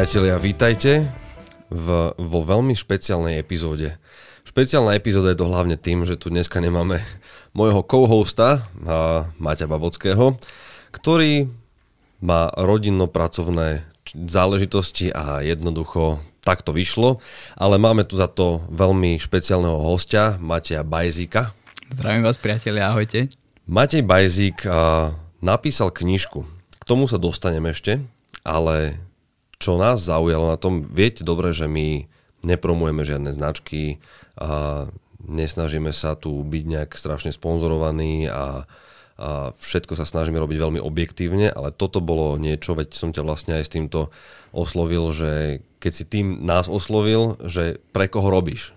Priatelia, vítajte v, vo veľmi špeciálnej epizóde. Špeciálna epizóda je to hlavne tým, že tu dneska nemáme môjho co-hosta, Maťa Babockého, ktorý má rodinno-pracovné záležitosti a jednoducho tak to vyšlo, ale máme tu za to veľmi špeciálneho hostia, Mateja Bajzíka. Zdravím vás, priatelia, ahojte. Matej Bajzík napísal knižku. K tomu sa dostaneme ešte, ale čo nás zaujalo na tom, viete dobre, že my nepromujeme žiadne značky a nesnažíme sa tu byť nejak strašne sponzorovaní a, a všetko sa snažíme robiť veľmi objektívne, ale toto bolo niečo, veď som ťa vlastne aj s týmto oslovil, že keď si tým nás oslovil, že pre koho robíš.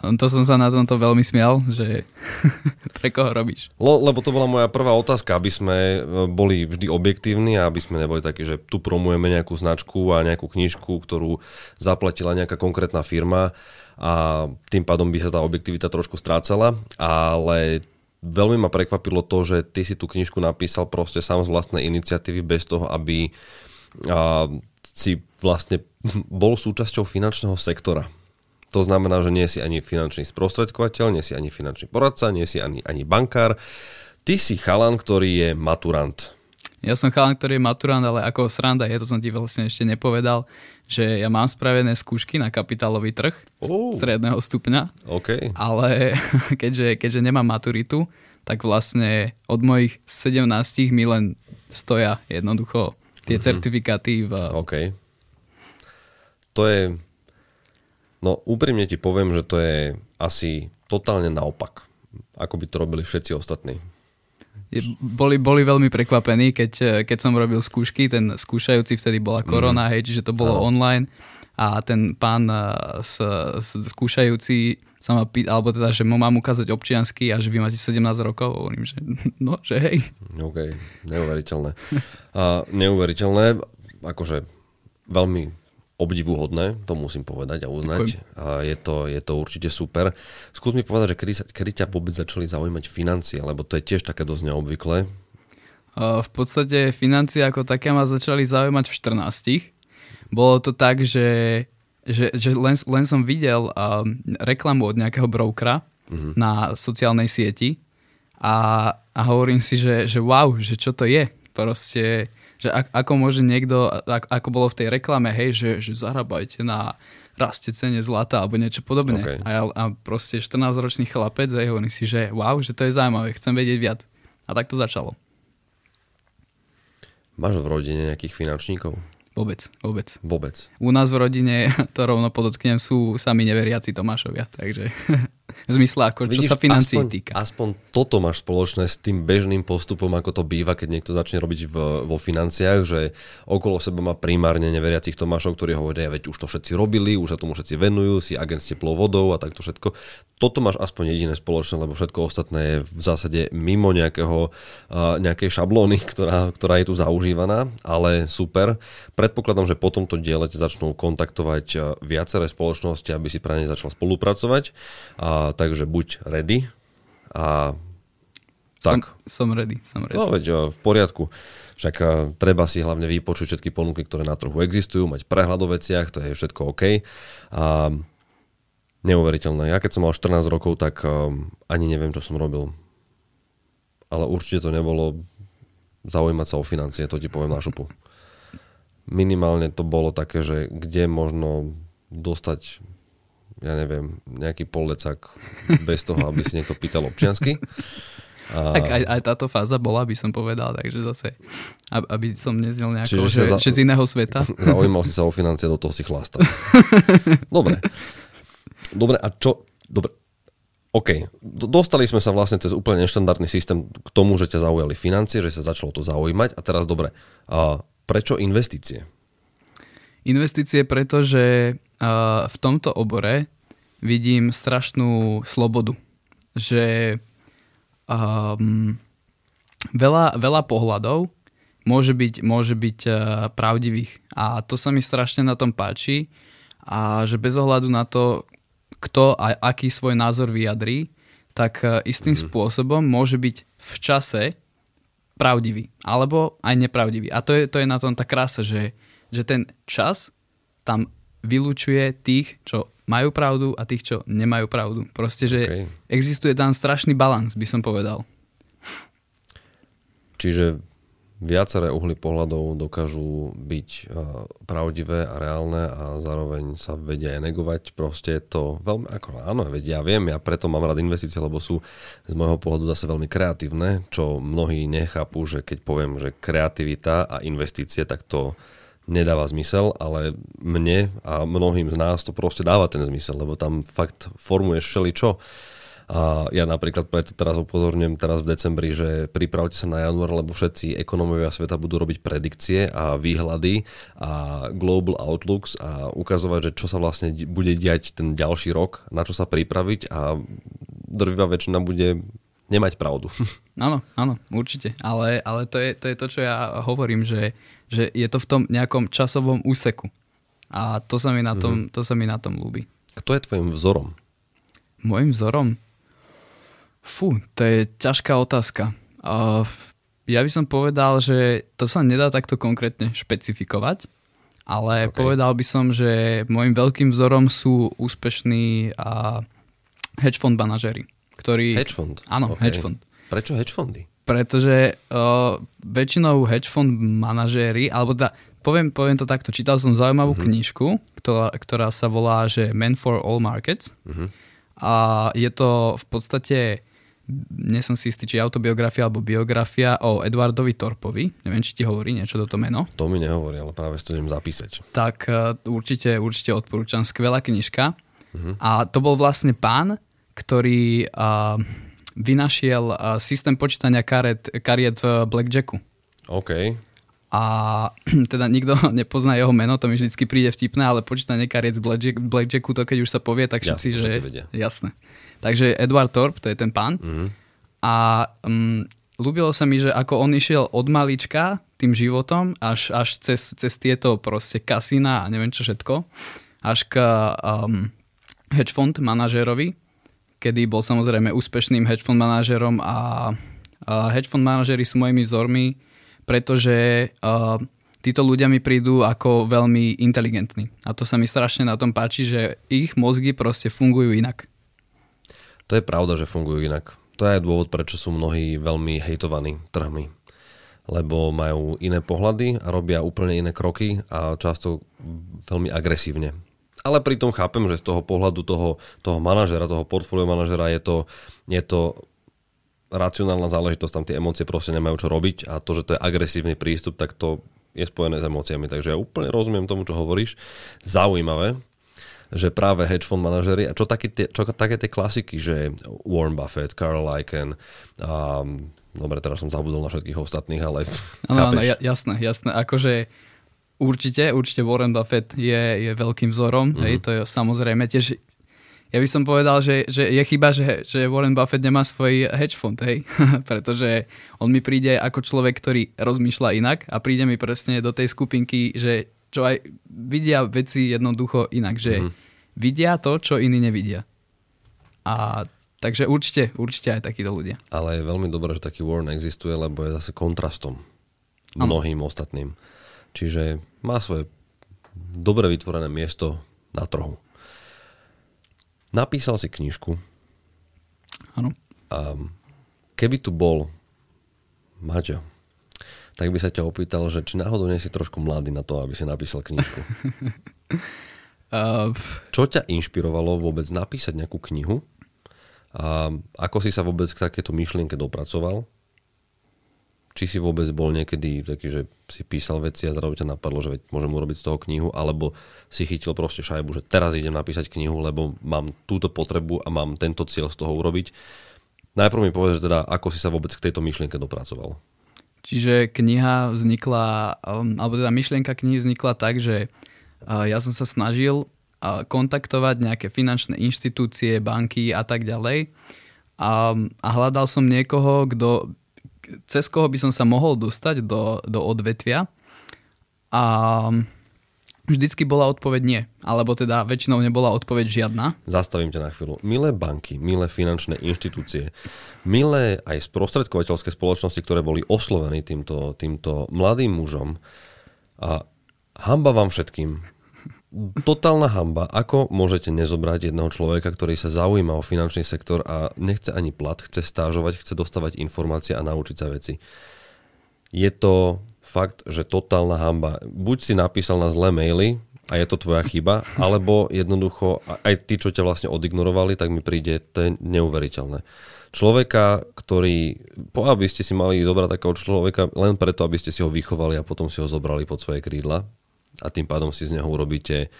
To som sa na tomto veľmi smial, že pre koho robíš? Le, lebo to bola moja prvá otázka, aby sme e, boli vždy objektívni a aby sme neboli takí, že tu promujeme nejakú značku a nejakú knižku, ktorú zaplatila nejaká konkrétna firma a tým pádom by sa tá objektivita trošku strácala, ale veľmi ma prekvapilo to, že ty si tú knižku napísal proste sám z vlastnej iniciatívy bez toho, aby a, si vlastne bol súčasťou finančného sektora. To znamená, že nie si ani finančný sprostredkovateľ, nie si ani finančný poradca, nie si ani, ani bankár. Ty si chalan, ktorý je maturant. Ja som chalan, ktorý je maturant, ale ako sranda je, to som ti vlastne ešte nepovedal, že ja mám spravené skúšky na kapitálový trh uh. stredného stupňa, okay. ale keďže, keďže nemám maturitu, tak vlastne od mojich 17 mi len stoja jednoducho tie uh-huh. certifikáty v... OK. To je No úprimne ti poviem, že to je asi totálne naopak, ako by to robili všetci ostatní. Boli, boli veľmi prekvapení, keď, keď som robil skúšky, ten skúšajúci vtedy bola mhm. korona, mm. hej, čiže to bolo ano. online a ten pán s, s, skúšajúci sa ma pýta, alebo teda, že mu mám ukázať občiansky a že vy máte 17 rokov, hovorím, že no, že hej. OK, neuveriteľné. A neuveriteľné, akože veľmi obdivuhodné, to musím povedať a uznať. A je to, je to určite super. Skús mi povedať, že kedy, sa, kedy ťa vôbec začali zaujímať financie, lebo to je tiež také dosť neobvyklé. V podstate financie ako také ma začali zaujímať v 14. Bolo to tak, že, že, že len, len som videl um, reklamu od nejakého brokera uh-huh. na sociálnej sieti a, a hovorím si, že, že wow, že čo to je. Proste že ako môže niekto, ako bolo v tej reklame, hej, že, že zarábajte na raste cene zlata alebo niečo podobné. Okay. A, ja, a proste 14-ročný chlapec, hej, hovorí si, že wow, že to je zaujímavé, chcem vedieť viac. A tak to začalo. Máš v rodine nejakých finančníkov? Vôbec, vôbec. Vôbec. U nás v rodine, to rovno podotknem, sú sami neveriaci Tomášovia, takže v zmysle, ako, Vidíš, čo sa financií aspoň, týka. Aspoň toto máš spoločné s tým bežným postupom, ako to býva, keď niekto začne robiť v, vo financiách, že okolo seba má primárne neveriacich Tomášov, ktorí hovoria, veď už to všetci robili, už sa tomu všetci venujú, si agent s teplou vodou a takto všetko. Toto máš aspoň jediné spoločné, lebo všetko ostatné je v zásade mimo nejakého, nejakej šablóny, ktorá, ktorá je tu zaužívaná, ale super. Predpokladám, že po tomto diele začnú kontaktovať viaceré spoločnosti, aby si pre ne začal spolupracovať. A takže buď ready a tak. Som, som ready, som ready. No veď v poriadku. Však treba si hlavne vypočuť všetky ponuky, ktoré na trhu existujú, mať prehľad o veciach, to je všetko OK. A neuveriteľné. Ja keď som mal 14 rokov, tak um, ani neviem, čo som robil. Ale určite to nebolo zaujímať sa o financie, to ti poviem na šupu. Minimálne to bolo také, že kde možno dostať ja neviem, nejaký polecak bez toho, aby si niekto pýtal občiansky. A... Tak aj, aj táto fáza bola, by som povedal, takže zase, aby som neznel nejako, že, za... že z iného sveta. Zaujímal si sa o financie, do toho si chlastal. Dobre. Dobre, a čo... Dobre. OK, dostali sme sa vlastne cez úplne neštandardný systém k tomu, že ťa zaujali financie, že sa začalo to zaujímať a teraz dobre. A prečo investície? Investície, pretože uh, v tomto obore vidím strašnú slobodu. Že um, veľa, veľa pohľadov môže byť, môže byť uh, pravdivých. A to sa mi strašne na tom páči. A že bez ohľadu na to, kto a aký svoj názor vyjadrí, tak uh, istým mm. spôsobom môže byť v čase pravdivý. Alebo aj nepravdivý. A to je, to je na tom tá krása, že že ten čas tam vylúčuje tých, čo majú pravdu a tých, čo nemajú pravdu. Proste, že okay. existuje tam strašný balans, by som povedal. Čiže viaceré uhly pohľadov dokážu byť pravdivé a reálne a zároveň sa vedia aj negovať. Proste je to veľmi, ako áno, vedia, ja viem, ja preto mám rád investície, lebo sú z môjho pohľadu zase veľmi kreatívne, čo mnohí nechápu, že keď poviem, že kreativita a investície, tak to nedáva zmysel, ale mne a mnohým z nás to proste dáva ten zmysel, lebo tam fakt formuješ všeličo. A ja napríklad preto teraz upozorňujem teraz v decembri, že pripravte sa na január, lebo všetci ekonomovia sveta budú robiť predikcie a výhľady a global outlooks a ukazovať, že čo sa vlastne bude diať ten ďalší rok, na čo sa pripraviť a drvivá väčšina bude nemať pravdu. Áno, áno, určite. Ale, ale to, je, to je to, čo ja hovorím, že, že je to v tom nejakom časovom úseku. A to sa mi na tom, mm-hmm. to sa mi na tom ľúbi. Kto je tvojim vzorom? Mojim vzorom? Fú, to je ťažká otázka. Uh, ja by som povedal, že to sa nedá takto konkrétne špecifikovať, ale okay. povedal by som, že môjim veľkým vzorom sú úspešní uh, hedge fund manažery. Ktorí... Hedge fund? Áno, okay. hedge fund. Prečo hedge fundy? Pretože uh, väčšinou hedge fund manažéri, alebo da, poviem, poviem to takto, čítal som zaujímavú uh-huh. knižku, ktorá, ktorá sa volá, že Men for All Markets. Uh-huh. A je to v podstate nie som si istý, či autobiografia alebo biografia o Edwardovi Torpovi. Neviem, či ti hovorí niečo toto meno. To mi nehovorí, ale práve si to idem zapísať. Tak uh, určite, určite odporúčam. Skvelá knižka. Uh-huh. A to bol vlastne pán, ktorý uh, vynašiel uh, systém počítania kariet, kariet v Blackjacku. OK. A teda nikto nepozná jeho meno, to mi vždycky príde vtipné, ale počítanie kariet z Blackjack, Blackjacku, to keď už sa povie, tak všetci, jasne, že... Vedia. Jasné. Takže Edward Thorpe, to je ten pán. Mm-hmm. A um, ľúbilo sa mi, že ako on išiel od malička tým životom až, až cez, cez tieto proste kasína a neviem čo všetko, až k um, hedge fund manažérovi, kedy bol samozrejme úspešným hedge fund manažérom a, hedge fund manažéri sú mojimi vzormi, pretože títo ľudia mi prídu ako veľmi inteligentní. A to sa mi strašne na tom páči, že ich mozgy proste fungujú inak. To je pravda, že fungujú inak. To je dôvod, prečo sú mnohí veľmi hejtovaní trhmi. Lebo majú iné pohľady a robia úplne iné kroky a často veľmi agresívne. Ale pritom chápem, že z toho pohľadu toho, toho manažera, toho portfólio manažera je to, je to racionálna záležitosť, tam tie emócie proste nemajú čo robiť a to, že to je agresívny prístup, tak to je spojené s emóciami. Takže ja úplne rozumiem tomu, čo hovoríš. Zaujímavé, že práve hedge fund manažery a čo, také tie, čo také tie klasiky, že Warren Buffett, Carl Icahn, um, dobre, teraz som zabudol na všetkých ostatných, ale Áno, áno, jasné, jasné, akože určite, určite Warren Buffett je, je veľkým vzorom, mm-hmm. hej, to je samozrejme tiež ja by som povedal, že, že je chyba, že, že Warren Buffett nemá svoj hedge fund, hej? pretože on mi príde ako človek, ktorý rozmýšľa inak a príde mi presne do tej skupinky, že čo aj vidia veci jednoducho inak, že mm vidia to, čo iní nevidia. A takže určite, určite aj takíto ľudia. Ale je veľmi dobré, že taký Warren existuje, lebo je zase kontrastom mnohým ano. ostatným. Čiže má svoje dobre vytvorené miesto na trhu. Napísal si knižku. Áno. A keby tu bol Maťo, tak by sa ťa opýtal, že či náhodou nie si trošku mladý na to, aby si napísal knižku. Uh, Čo ťa inšpirovalo vôbec napísať nejakú knihu? A ako si sa vôbec k takéto myšlienke dopracoval? Či si vôbec bol niekedy taký, že si písal veci a zrazu ťa napadlo, že môžem urobiť z toho knihu, alebo si chytil proste šajbu, že teraz idem napísať knihu, lebo mám túto potrebu a mám tento cieľ z toho urobiť. Najprv mi povedz, teda, ako si sa vôbec k tejto myšlienke dopracoval. Čiže kniha vznikla, um, alebo teda myšlienka knihy vznikla tak, že ja som sa snažil kontaktovať nejaké finančné inštitúcie, banky a tak ďalej. A, a hľadal som niekoho, kto, cez koho by som sa mohol dostať do, do odvetvia. A vždycky bola odpoveď nie. Alebo teda väčšinou nebola odpoveď žiadna. Zastavím ťa na chvíľu. Milé banky, milé finančné inštitúcie, milé aj sprostredkovateľské spoločnosti, ktoré boli oslovení týmto, týmto mladým mužom, a Hamba vám všetkým. Totálna hamba. Ako môžete nezobrať jedného človeka, ktorý sa zaujíma o finančný sektor a nechce ani plat, chce stážovať, chce dostávať informácie a naučiť sa veci. Je to fakt, že totálna hamba. Buď si napísal na zlé maily, a je to tvoja chyba, alebo jednoducho aj tí, čo ťa vlastne odignorovali, tak mi príde, to je neuveriteľné. Človeka, ktorý, po aby ste si mali zobrať takého človeka len preto, aby ste si ho vychovali a potom si ho zobrali pod svoje krídla a tým pádom si z neho urobíte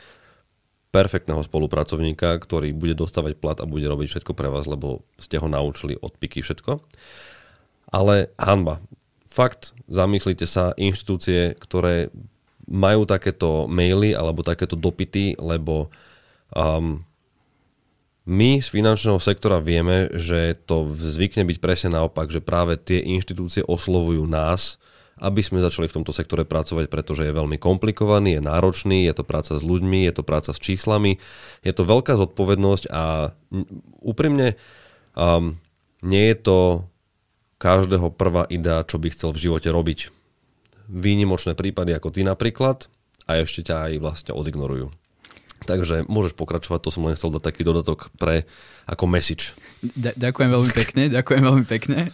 perfektného spolupracovníka, ktorý bude dostávať plat a bude robiť všetko pre vás, lebo ste ho naučili od piky všetko. Ale hanba. Fakt, zamyslite sa, inštitúcie, ktoré majú takéto maily alebo takéto dopity, lebo um, my z finančného sektora vieme, že to zvykne byť presne naopak, že práve tie inštitúcie oslovujú nás, aby sme začali v tomto sektore pracovať, pretože je veľmi komplikovaný, je náročný, je to práca s ľuďmi, je to práca s číslami, je to veľká zodpovednosť a úprimne um, nie je to každého prvá idea, čo by chcel v živote robiť výnimočné prípady ako ty napríklad a ešte ťa aj vlastne odignorujú. Takže môžeš pokračovať, to som len chcel dať taký dodatok pre ako message. D- ďakujem veľmi pekne, ďakujem veľmi pekne.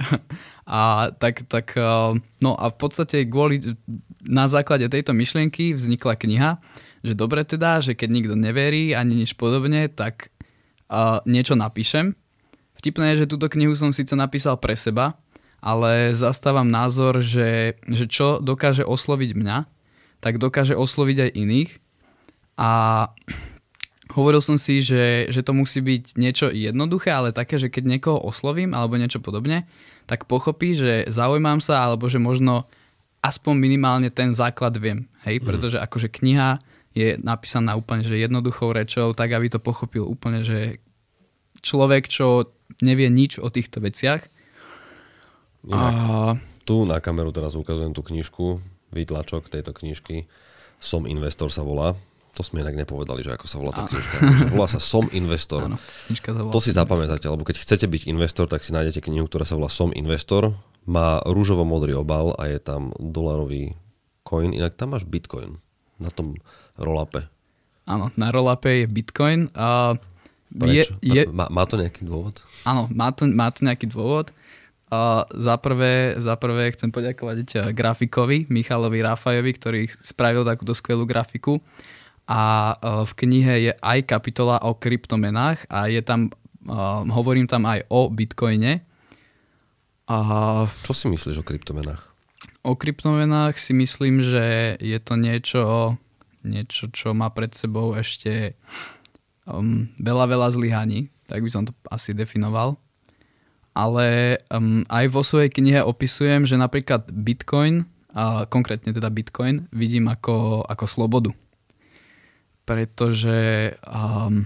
A tak, tak, eh, no a v podstate kvôli, na základe tejto myšlienky vznikla kniha, že dobre teda, že keď nikto neverí ani nič podobne, tak uh, niečo napíšem. Vtipné je, že túto knihu som síce napísal pre seba, ale zastávam názor, že, že čo dokáže osloviť mňa, tak dokáže osloviť aj iných. A hovoril som si, že, že to musí byť niečo jednoduché, ale také, že keď niekoho oslovím alebo niečo podobne, tak pochopí, že zaujímam sa alebo že možno aspoň minimálne ten základ viem. Hej, mm. pretože akože kniha je napísaná úplne že jednoduchou rečou, tak aby to pochopil úplne, že človek, čo nevie nič o týchto veciach, Inak, a... Tu na kameru teraz ukazujem tú knižku, výtlačok tejto knižky. Som investor sa volá. To sme inak nepovedali, že ako sa volá tá knižka. volá sa Som investor. Áno, to si zapamätáte, lebo keď chcete byť investor, tak si nájdete knihu, ktorá sa volá Som investor. Má rúžovo-modrý obal a je tam dolarový coin. Inak tam máš bitcoin na tom rolape. Áno, na rolape je bitcoin. Prečo? Je, je... Má, má to nejaký dôvod? Áno, má to, má to nejaký dôvod. Uh, za, prvé, za prvé chcem poďakovať grafikovi, Michalovi Rafajovi, ktorý spravil takúto skvelú grafiku. A uh, v knihe je aj kapitola o kryptomenách a je tam, uh, hovorím tam aj o bitcoine. A... Čo si myslíš o kryptomenách? O kryptomenách si myslím, že je to niečo, niečo čo má pred sebou ešte um, veľa, veľa zlyhaní, tak by som to asi definoval ale um, aj vo svojej knihe opisujem, že napríklad Bitcoin, a konkrétne teda Bitcoin, vidím ako, ako slobodu. Pretože um,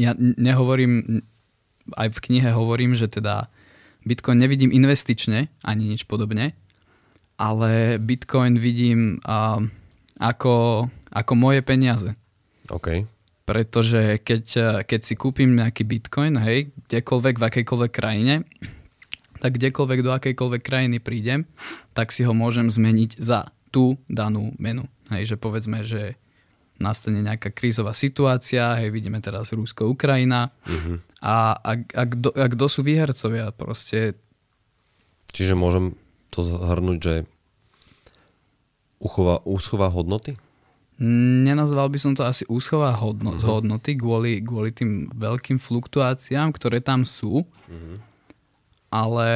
ja nehovorím, aj v knihe hovorím, že teda Bitcoin nevidím investične, ani nič podobne, ale Bitcoin vidím um, ako, ako moje peniaze. Okay pretože keď, keď si kúpim nejaký bitcoin, hej, kdekoľvek v akejkoľvek krajine, tak kdekoľvek do akejkoľvek krajiny prídem, tak si ho môžem zmeniť za tú danú menu. Hej, že povedzme, že nastane nejaká krízová situácia, hej, vidíme teraz Rusko, Ukrajina uh-huh. a, a, a, kdo, a kto sú výhercovia proste. Čiže môžem to zhrnúť, že uchová, uschová hodnoty? Nenazval by som to asi úschová hodno, uh-huh. hodnoty kvôli, kvôli tým veľkým fluktuáciám, ktoré tam sú. Uh-huh. Ale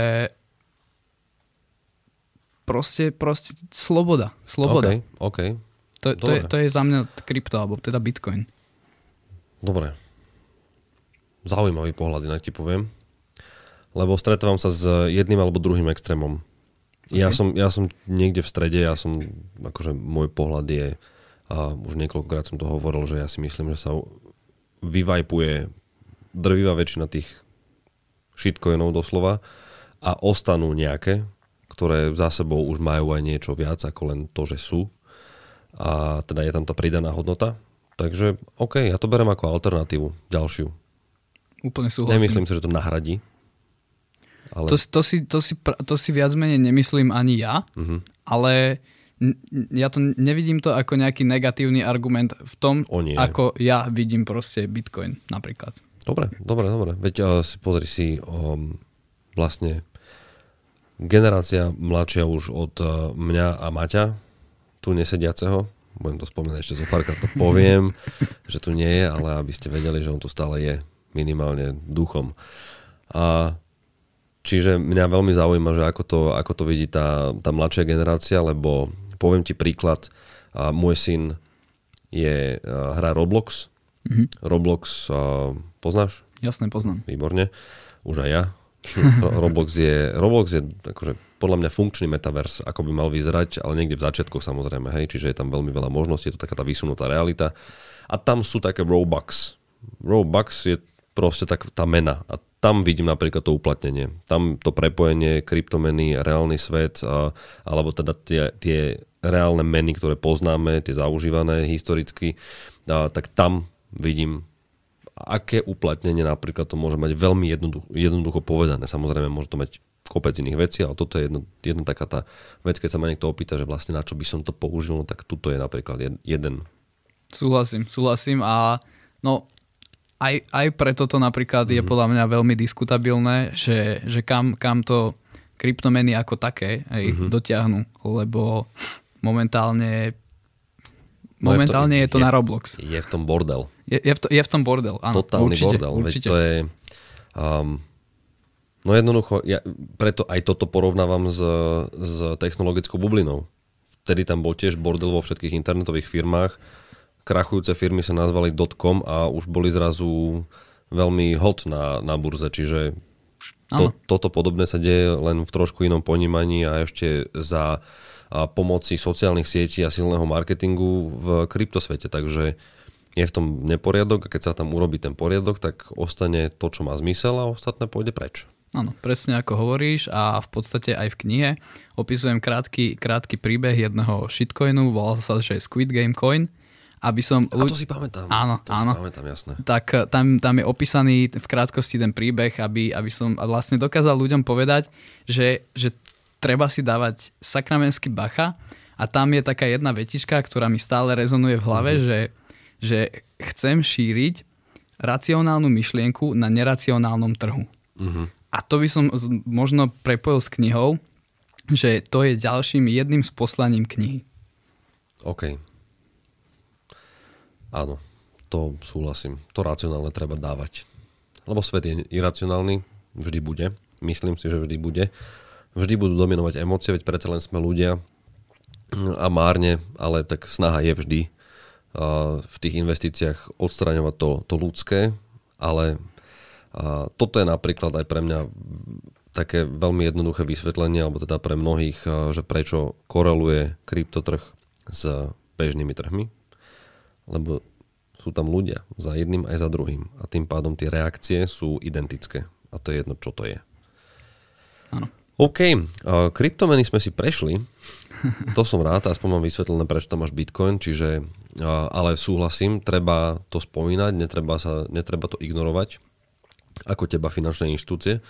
proste, proste sloboda. Sloboda. OK, OK. To, to, je, to je za mňa krypto, alebo teda bitcoin. Dobre. Zaujímavý pohľad, inak ti poviem. Lebo stretávam sa s jedným alebo druhým extrémom. Okay. Ja, som, ja som niekde v strede, ja som, akože môj pohľad je a už niekoľkokrát som to hovoril, že ja si myslím, že sa vyvajpuje drvivá väčšina tých shitcoinov doslova a ostanú nejaké, ktoré za sebou už majú aj niečo viac ako len to, že sú. A teda je tam tá pridaná hodnota. Takže OK, ja to berem ako alternatívu ďalšiu. Úplne súhlasím. Nemyslím si, že to nahradí. Ale... To, to, si, to, si, to si viac menej nemyslím ani ja, uh-huh. ale ja to nevidím to ako nejaký negatívny argument v tom, O nie. ako ja vidím proste Bitcoin napríklad. Dobre, dobre, dobre. Veď uh, si pozri si um, vlastne generácia mladšia už od uh, mňa a Maťa, tu nesediaceho, budem to spomínať ešte zo párkrát to poviem, že tu nie je, ale aby ste vedeli, že on tu stále je, minimálne duchom. A čiže mňa veľmi zaujíma, že ako to, ako to vidí tá, tá mladšia generácia, lebo poviem ti príklad, a môj syn je, a, hrá Roblox. Mhm. Roblox a, poznáš? Jasné, poznám. Výborne. Už aj ja. Ro- Roblox je, Roblox je akože podľa mňa funkčný metavers, ako by mal vyzerať, ale niekde v začiatkoch samozrejme, hej, čiže je tam veľmi veľa možností, je to taká tá vysunutá realita. A tam sú také Robux. Robux je proste tak tá mena. A tam vidím napríklad to uplatnenie. Tam to prepojenie kryptomeny, reálny svet, a, alebo teda tie, tie reálne meny, ktoré poznáme, tie zaužívané historicky, a, tak tam vidím aké uplatnenie napríklad to môže mať veľmi jednoducho, jednoducho povedané. Samozrejme, môže to mať kopec iných vecí, ale toto je jedna, jedna taká tá vec, keď sa ma niekto opýta, že vlastne na čo by som to použil, no tak tuto je napríklad jed, jeden. Súhlasím, súhlasím a no aj, aj preto to napríklad mm-hmm. je podľa mňa veľmi diskutabilné, že, že kam, kam to kryptomeny ako také aj mm-hmm. dotiahnu, lebo momentálne momentálne je to, je to na Roblox. Je v tom bordel. Je, je, v, to, je v tom bordel, áno. Totálny určite, bordel. Určite. Veď to je... Um, no jednoducho, ja preto aj toto porovnávam s, s technologickou bublinou. Vtedy tam bol tiež bordel vo všetkých internetových firmách. Krachujúce firmy sa nazvali .com a už boli zrazu veľmi hot na, na burze, čiže to, toto podobné sa deje len v trošku inom ponímaní a ešte za pomoci sociálnych sietí a silného marketingu v kryptosvete. Takže je v tom neporiadok a keď sa tam urobí ten poriadok, tak ostane to, čo má zmysel a ostatné pôjde preč. Áno, presne ako hovoríš a v podstate aj v knihe opisujem krátky, krátky príbeh jedného shitcoinu, volal sa, že Squid Game Coin. Aby som... A to si pamätám. Áno, to áno. Si pamätám, jasné. Tak eh, tam, tam je opísaný v krátkosti ten príbeh, aby, aby som vlastne dokázal ľuďom povedať, že, že treba si dávať sakramenský bacha a tam je taká jedna vetička, ktorá mi stále rezonuje v hlave, mm-hmm. že, že chcem šíriť racionálnu myšlienku na neracionálnom trhu. Mm-hmm. A to by som možno prepojil s knihou, že to je ďalším jedným z poslaním knihy. OK. Áno, to súhlasím. To racionálne treba dávať. Lebo svet je iracionálny, vždy bude. Myslím si, že vždy bude. Vždy budú dominovať emócie, veď predsa len sme ľudia. A márne, ale tak snaha je vždy uh, v tých investíciách odstraňovať to, to ľudské, ale uh, toto je napríklad aj pre mňa také veľmi jednoduché vysvetlenie, alebo teda pre mnohých, uh, že prečo koreluje kryptotrh s bežnými trhmi, lebo sú tam ľudia za jedným aj za druhým. A tým pádom tie reakcie sú identické. A to je jedno, čo to je. Áno. OK, uh, kryptomeny sme si prešli, to som rád, aspoň mám vysvetlené, prečo tam máš Bitcoin, čiže, uh, ale súhlasím, treba to spomínať, netreba, sa, netreba to ignorovať, ako teba finančné inštitúcie,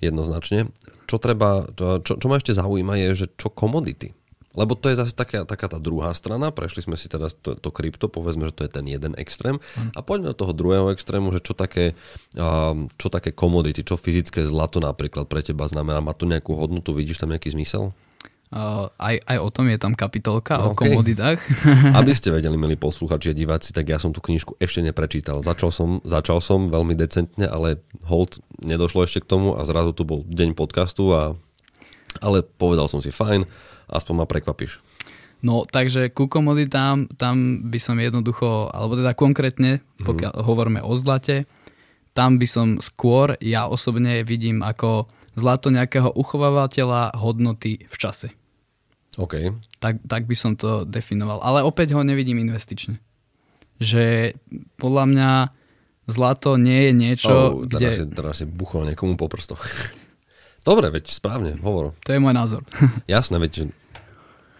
jednoznačne. Čo, treba, čo, čo ma ešte zaujíma je, že čo komodity. Lebo to je zase taká, taká tá druhá strana, prešli sme si teda to, to krypto, povedzme, že to je ten jeden extrém. A poďme do toho druhého extrému, že čo také, um, čo také komodity, čo fyzické zlato napríklad pre teba znamená, má to nejakú hodnotu, vidíš tam nejaký zmysel? Uh, aj, aj o tom je tam kapitolka, No, o okej. komoditách. Aby ste vedeli, milí posluchači a diváci, tak ja som tú knižku ešte neprečítal. Začal som, začal som veľmi decentne, ale hold, nedošlo ešte k tomu a zrazu tu bol deň podcastu a ale povedal som si fajn, aspoň ma prekvapíš. No, takže ku komoditám, tam by som jednoducho, alebo teda konkrétne, pokiaľ mm. hovoríme o zlate, tam by som skôr, ja osobne vidím ako zlato nejakého uchovávateľa hodnoty v čase. OK. Tak, tak by som to definoval. Ale opäť ho nevidím investične. Že podľa mňa zlato nie je niečo, oh, kde... teraz, si, teraz si buchol niekomu po prstoch. Dobre, veď správne, hovor. To je môj názor. Jasné, veď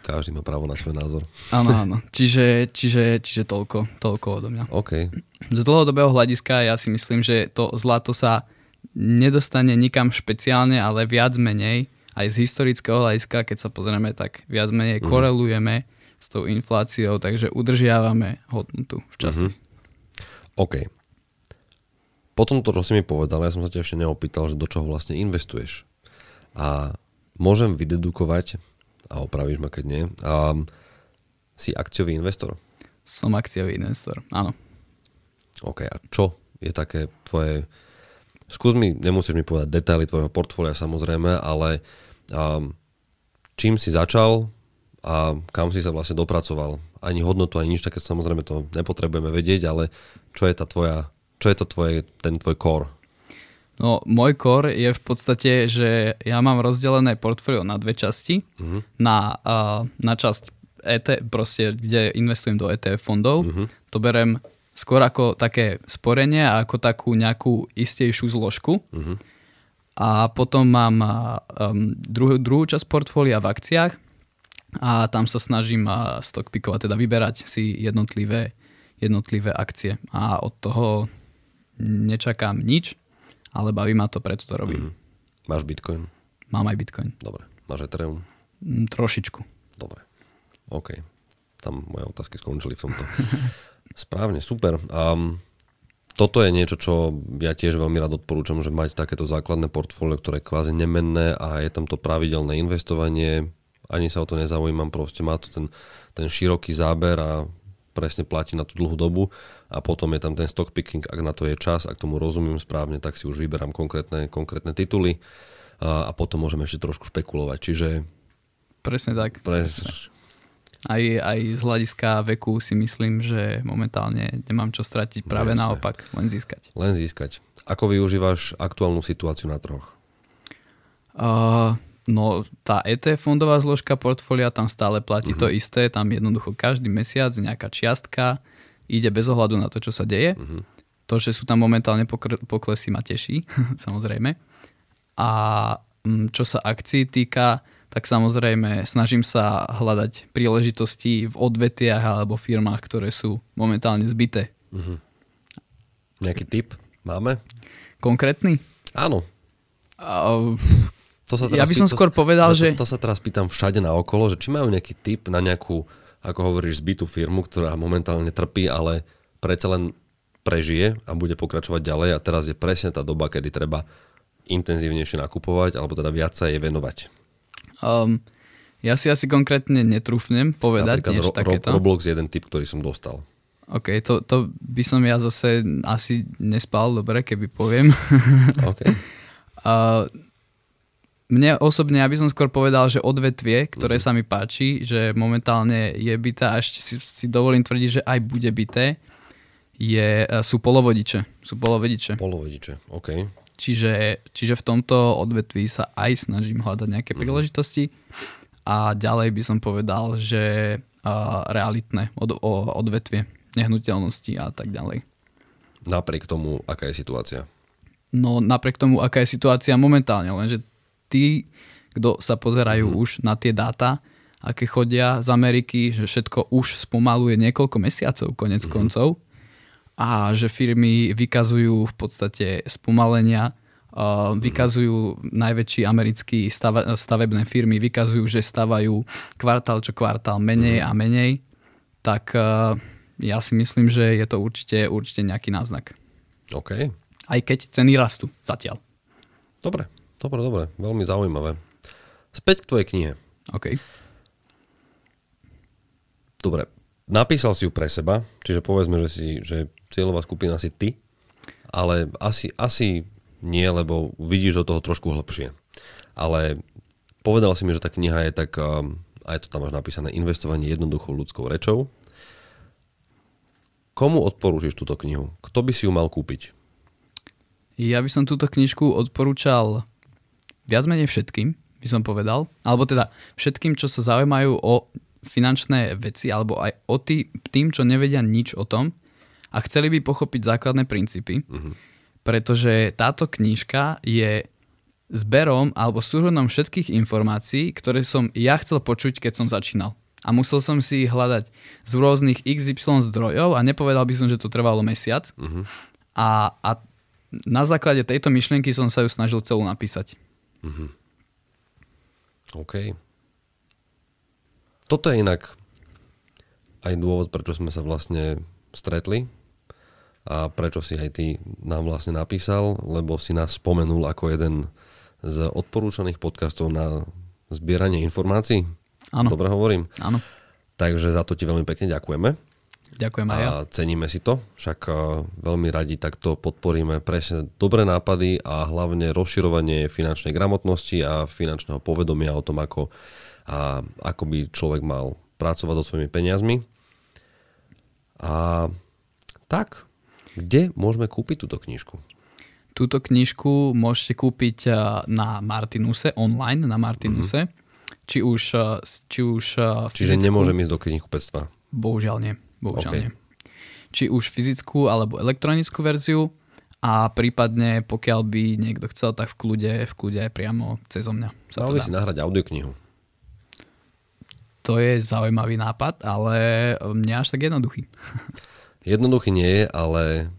každý má právo na svoj názor. áno, áno. Čiže, čiže, čiže toľko, toľko odo mňa. OK. Z dlhodobého hľadiska ja si myslím, že to zlato sa nedostane nikam špeciálne, ale viac menej aj z historického hľadiska, keď sa pozrieme, tak viac menej uh-huh. korelujeme s tou infláciou, takže udržiavame hodnotu v čase. Uh-huh. OK. Potom to, čo si mi povedal, ja som sa ťa ešte neopýtal, že do čoho vlastne investuješ. A môžem vydedukovať, a opravíš ma keď nie, a si akciový investor? Som akciový investor, áno. OK, a čo je také tvoje... Skús mi, nemusíš mi povedať detaily tvojho portfólia samozrejme, ale um, čím si začal a kam si sa vlastne dopracoval. Ani hodnotu, ani nič také samozrejme to nepotrebujeme vedieť, ale čo je tá tvoja, čo je to tvoje, ten tvoj core? No, môj core je v podstate, že ja mám rozdelené portfólio na dve časti. Uh-huh. Na, uh, na časť ET, proste, kde investujem do ETF fondov. Uh-huh. To berem skôr ako také sporenie a ako takú nejakú istejšiu zložku. Uh-huh. A potom mám um, druhú, druhú časť portfólia v akciách a tam sa snažím uh, teda vyberať si jednotlivé, jednotlivé akcie. A od toho nečakám nič, ale baví ma to, preto to robím. Mm-hmm. Máš Bitcoin? Mám aj Bitcoin. Dobre. Máš Ethereum? Mm, trošičku. Dobre. OK. Tam moje otázky skončili v tomto. Správne, super. Um, toto je niečo, čo ja tiež veľmi rád odporúčam, že mať takéto základné portfólio, ktoré je kvázi nemenné a je tam to pravidelné investovanie, ani sa o to nezaujímam, proste má to ten, ten široký záber a presne platí na tú dlhú dobu a potom je tam ten stock picking, ak na to je čas, ak tomu rozumiem správne, tak si už vyberám konkrétne, konkrétne tituly a, a potom môžeme ešte trošku špekulovať. Čiže... Presne tak. Pres, aj, aj z hľadiska veku si myslím, že momentálne nemám čo stratiť, práve Jasne. naopak, len získať. Len získať. Ako využívaš aktuálnu situáciu na trhoch? Uh, no tá ETF fondová zložka portfólia tam stále platí uh-huh. to isté, tam jednoducho každý mesiac nejaká čiastka ide bez ohľadu na to, čo sa deje. Uh-huh. To, že sú tam momentálne pokr- poklesy ma teší, samozrejme. A mm, čo sa akcií týka, tak samozrejme snažím sa hľadať príležitosti v odvetiach alebo firmách, ktoré sú momentálne zbyté. Uh-huh. Nejaký tip máme? Konkrétny? Áno. Uh, to sa teraz ja by som pý, skôr povedal, to, že... To, to sa teraz pýtam všade na okolo, že či majú nejaký tip na nejakú, ako hovoríš, zbytú firmu, ktorá momentálne trpí, ale predsa len prežije a bude pokračovať ďalej a teraz je presne tá doba, kedy treba intenzívnejšie nakupovať alebo teda viac sa jej venovať. Um, ja si asi konkrétne netrúfnem povedať Napríklad niečo ro- takéto. Roblox je jeden typ, ktorý som dostal. OK, to, to by som ja zase asi nespal dobre, keby poviem. OK. uh, mne osobne, ja by som skôr povedal, že odvetvie, ktoré mm-hmm. sa mi páči, že momentálne je byté a ešte si, si dovolím tvrdiť, že aj bude byté, je, sú polovodiče. Sú polovodiče. Polovodiče, OK. Čiže, čiže v tomto odvetví sa aj snažím hľadať nejaké mm. príležitosti a ďalej by som povedal, že uh, realitné od, o, odvetvie, nehnuteľnosti a tak ďalej. Napriek tomu, aká je situácia? No napriek tomu, aká je situácia momentálne, lenže tí, kto sa pozerajú mm. už na tie dáta, aké chodia z Ameriky, že všetko už spomaluje niekoľko mesiacov konec mm. koncov, a že firmy vykazujú v podstate spomalenia, uh, vykazujú najväčší americkí stave, stavebné firmy, vykazujú, že stavajú kvartál čo kvartál menej a menej, tak uh, ja si myslím, že je to určite, určite nejaký náznak. OK. Aj keď ceny rastú zatiaľ. Dobre, dobre, dobre, veľmi zaujímavé. Späť k tvojej knihe. OK. Dobre, Napísal si ju pre seba, čiže povedzme, že, si, že cieľová skupina si ty, ale asi, asi nie, lebo vidíš do toho trošku hlbšie. Ale povedal si mi, že tá kniha je tak, um, aj to tam máš napísané, investovanie jednoduchou ľudskou rečou. Komu odporúčiš túto knihu? Kto by si ju mal kúpiť? Ja by som túto knižku odporúčal viac menej všetkým, by som povedal. Alebo teda všetkým, čo sa zaujímajú o finančné veci alebo aj o tý, tým, čo nevedia nič o tom a chceli by pochopiť základné princípy, uh-huh. pretože táto knižka je zberom alebo súhrnom všetkých informácií, ktoré som ja chcel počuť, keď som začínal. A musel som si ich hľadať z rôznych XY zdrojov a nepovedal by som, že to trvalo mesiac. Uh-huh. A, a na základe tejto myšlienky som sa ju snažil celú napísať. Uh-huh. OK. Toto je inak aj dôvod, prečo sme sa vlastne stretli a prečo si aj ty nám vlastne napísal, lebo si nás spomenul ako jeden z odporúčaných podcastov na zbieranie informácií. Áno. Dobre hovorím? Áno. Takže za to ti veľmi pekne ďakujeme. Ďakujem aj ja. A ceníme si to, však veľmi radi takto podporíme presne dobré nápady a hlavne rozširovanie finančnej gramotnosti a finančného povedomia o tom, ako, a, ako by človek mal pracovať so svojimi peniazmi. A tak, kde môžeme kúpiť túto knižku? Túto knižku môžete kúpiť na Martinuse, online na Martinuse. Mm-hmm. Či už, či už Čiže nemôžem ísť do knihkupectva? Bohužiaľ nie. Bohužiaľ okay. nie. Či už fyzickú alebo elektronickú verziu a prípadne pokiaľ by niekto chcel, tak v kľude, v kľude aj priamo cez mňa. Mal by si nahrať audioknihu. To je zaujímavý nápad, ale nie až tak jednoduchý. Jednoduchý nie je, ale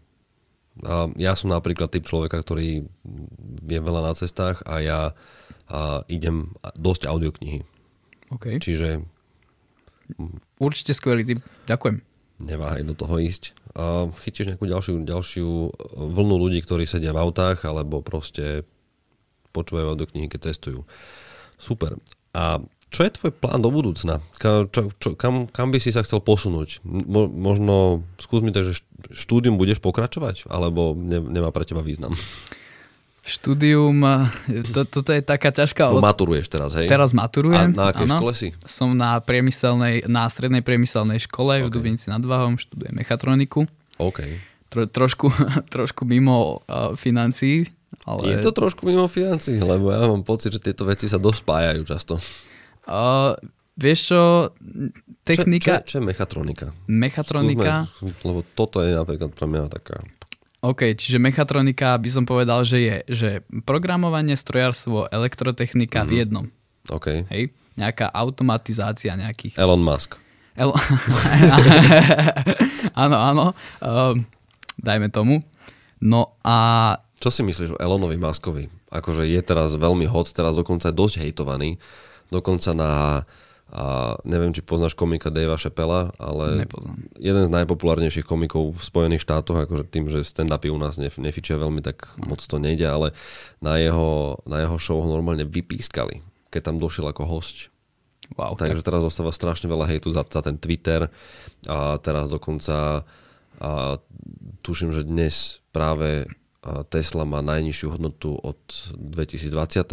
ja som napríklad typ človeka, ktorý je veľa na cestách a ja a idem dosť audioknihy. Okay. Čiže... Určite skvelý typ. Ďakujem neváhaj do toho ísť. A chytíš nejakú ďalšiu, ďalšiu vlnu ľudí, ktorí sedia v autách alebo proste počúvajú do knihy, keď cestujú. Super. A čo je tvoj plán do budúcna? Ka, čo, čo, kam, kam by si sa chcel posunúť? Mo, možno skús mi tak, že štúdium budeš pokračovať? Alebo ne, nemá pre teba význam? Štúdium, to, toto je taká ťažká... No, maturuješ teraz, hej? Teraz maturujem. A na akej škole si? Som na priemyselnej, na strednej priemyselnej škole okay. v Dubnici nad Váhom, študujem mechatroniku. OK. Tro, trošku, trošku mimo uh, financií. Ale... Je to trošku mimo financií, lebo ja mám pocit, že tieto veci sa dospájajú často. Uh, vieš čo, technika... Čo, čo, čo je mechatronika? Mechatronika... Skúsme, lebo toto je napríklad pre mňa taká... OK, čiže mechatronika by som povedal, že je že programovanie, strojárstvo, elektrotechnika mm-hmm. v mhm. jednom. OK. Hej? Nejaká automatizácia nejakých... Elon Musk. El... áno, áno. Um, dajme tomu. No a... Čo si myslíš o Elonovi Muskovi? Akože je teraz veľmi hot, teraz dokonca dosť hejtovaný. Dokonca na a neviem, či poznáš komika Davea Chappella, ale Nepoznám. jeden z najpopulárnejších komikov v Spojených štátoch, akože tým, že stand-upy u nás nef- nefičia veľmi, tak no. moc to nejde, ale na jeho, na jeho show ho normálne vypískali, keď tam došiel ako host. Wow, Takže tak. teraz zostáva strašne veľa hejtu za, za ten Twitter a teraz dokonca a tuším, že dnes práve Tesla má najnižšiu hodnotu od 2020.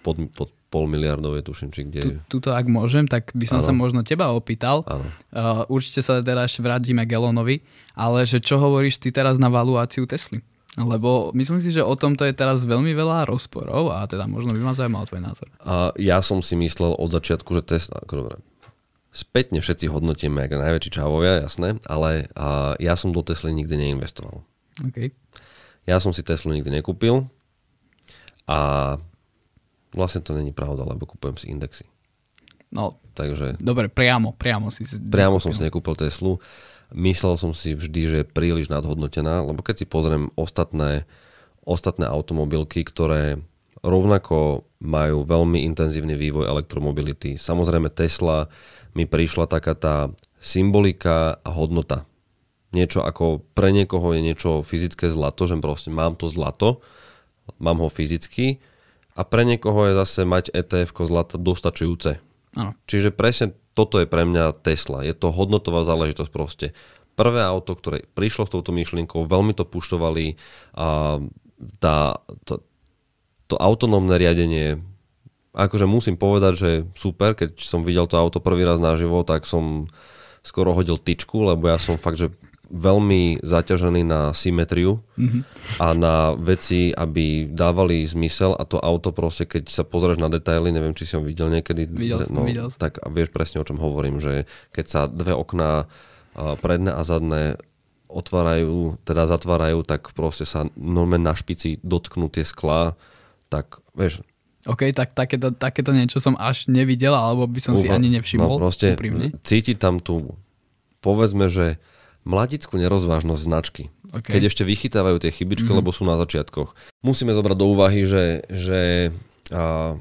Pod, pod pol miliardové, tuším, či kde... Tu, tuto, ak môžem, tak by som ano. sa možno teba opýtal. Uh, určite sa ešte vrátime Gelonovi, ale že čo hovoríš ty teraz na valuáciu Tesly? Lebo myslím si, že o tomto je teraz veľmi veľa rozporov a teda možno by ma zaujímal tvoj názor. A ja som si myslel od začiatku, že Tesla, dobre, spätne všetci hodnotíme ako najväčší čávovia, jasné, ale a ja som do Tesly nikdy neinvestoval. Okay. Ja som si Teslu nikdy nekúpil a Vlastne to není pravda, lebo kupujem si indexy. No, Takže, dobre, priamo, priamo si Priamo nekúpil. som si nekúpil Teslu. Myslel som si vždy, že je príliš nadhodnotená, lebo keď si pozriem ostatné, ostatné automobilky, ktoré rovnako majú veľmi intenzívny vývoj elektromobility. Samozrejme Tesla mi prišla taká tá symbolika a hodnota. Niečo ako pre niekoho je niečo fyzické zlato, že proste mám to zlato, mám ho fyzicky, a pre niekoho je zase mať ETF zlata dostačujúce. Ano. Čiže presne toto je pre mňa Tesla. Je to hodnotová záležitosť proste. Prvé auto, ktoré prišlo s touto myšlienkou, veľmi to puštovali a tá, to, to autonómne riadenie akože musím povedať, že super, keď som videl to auto prvý raz naživo, tak som skoro hodil tyčku, lebo ja som fakt, že veľmi zaťažený na symetriu mm-hmm. a na veci, aby dávali zmysel a to auto proste, keď sa pozrieš na detaily, neviem, či si ho videl niekedy, videl som, no, videl som. tak vieš presne, o čom hovorím, že keď sa dve okná predné a zadné otvárajú, teda zatvárajú, tak proste sa normálne na špici dotknú tie sklá, tak vieš, OK, tak takéto, takéto niečo som až nevidel, alebo by som Uva, si ani nevšimol. No proste úprimne. cíti tam tu, povedzme, že mladickú nerozvážnosť značky. Okay. Keď ešte vychytávajú tie chybičky, mm-hmm. lebo sú na začiatkoch. Musíme zobrať do úvahy, že, že a,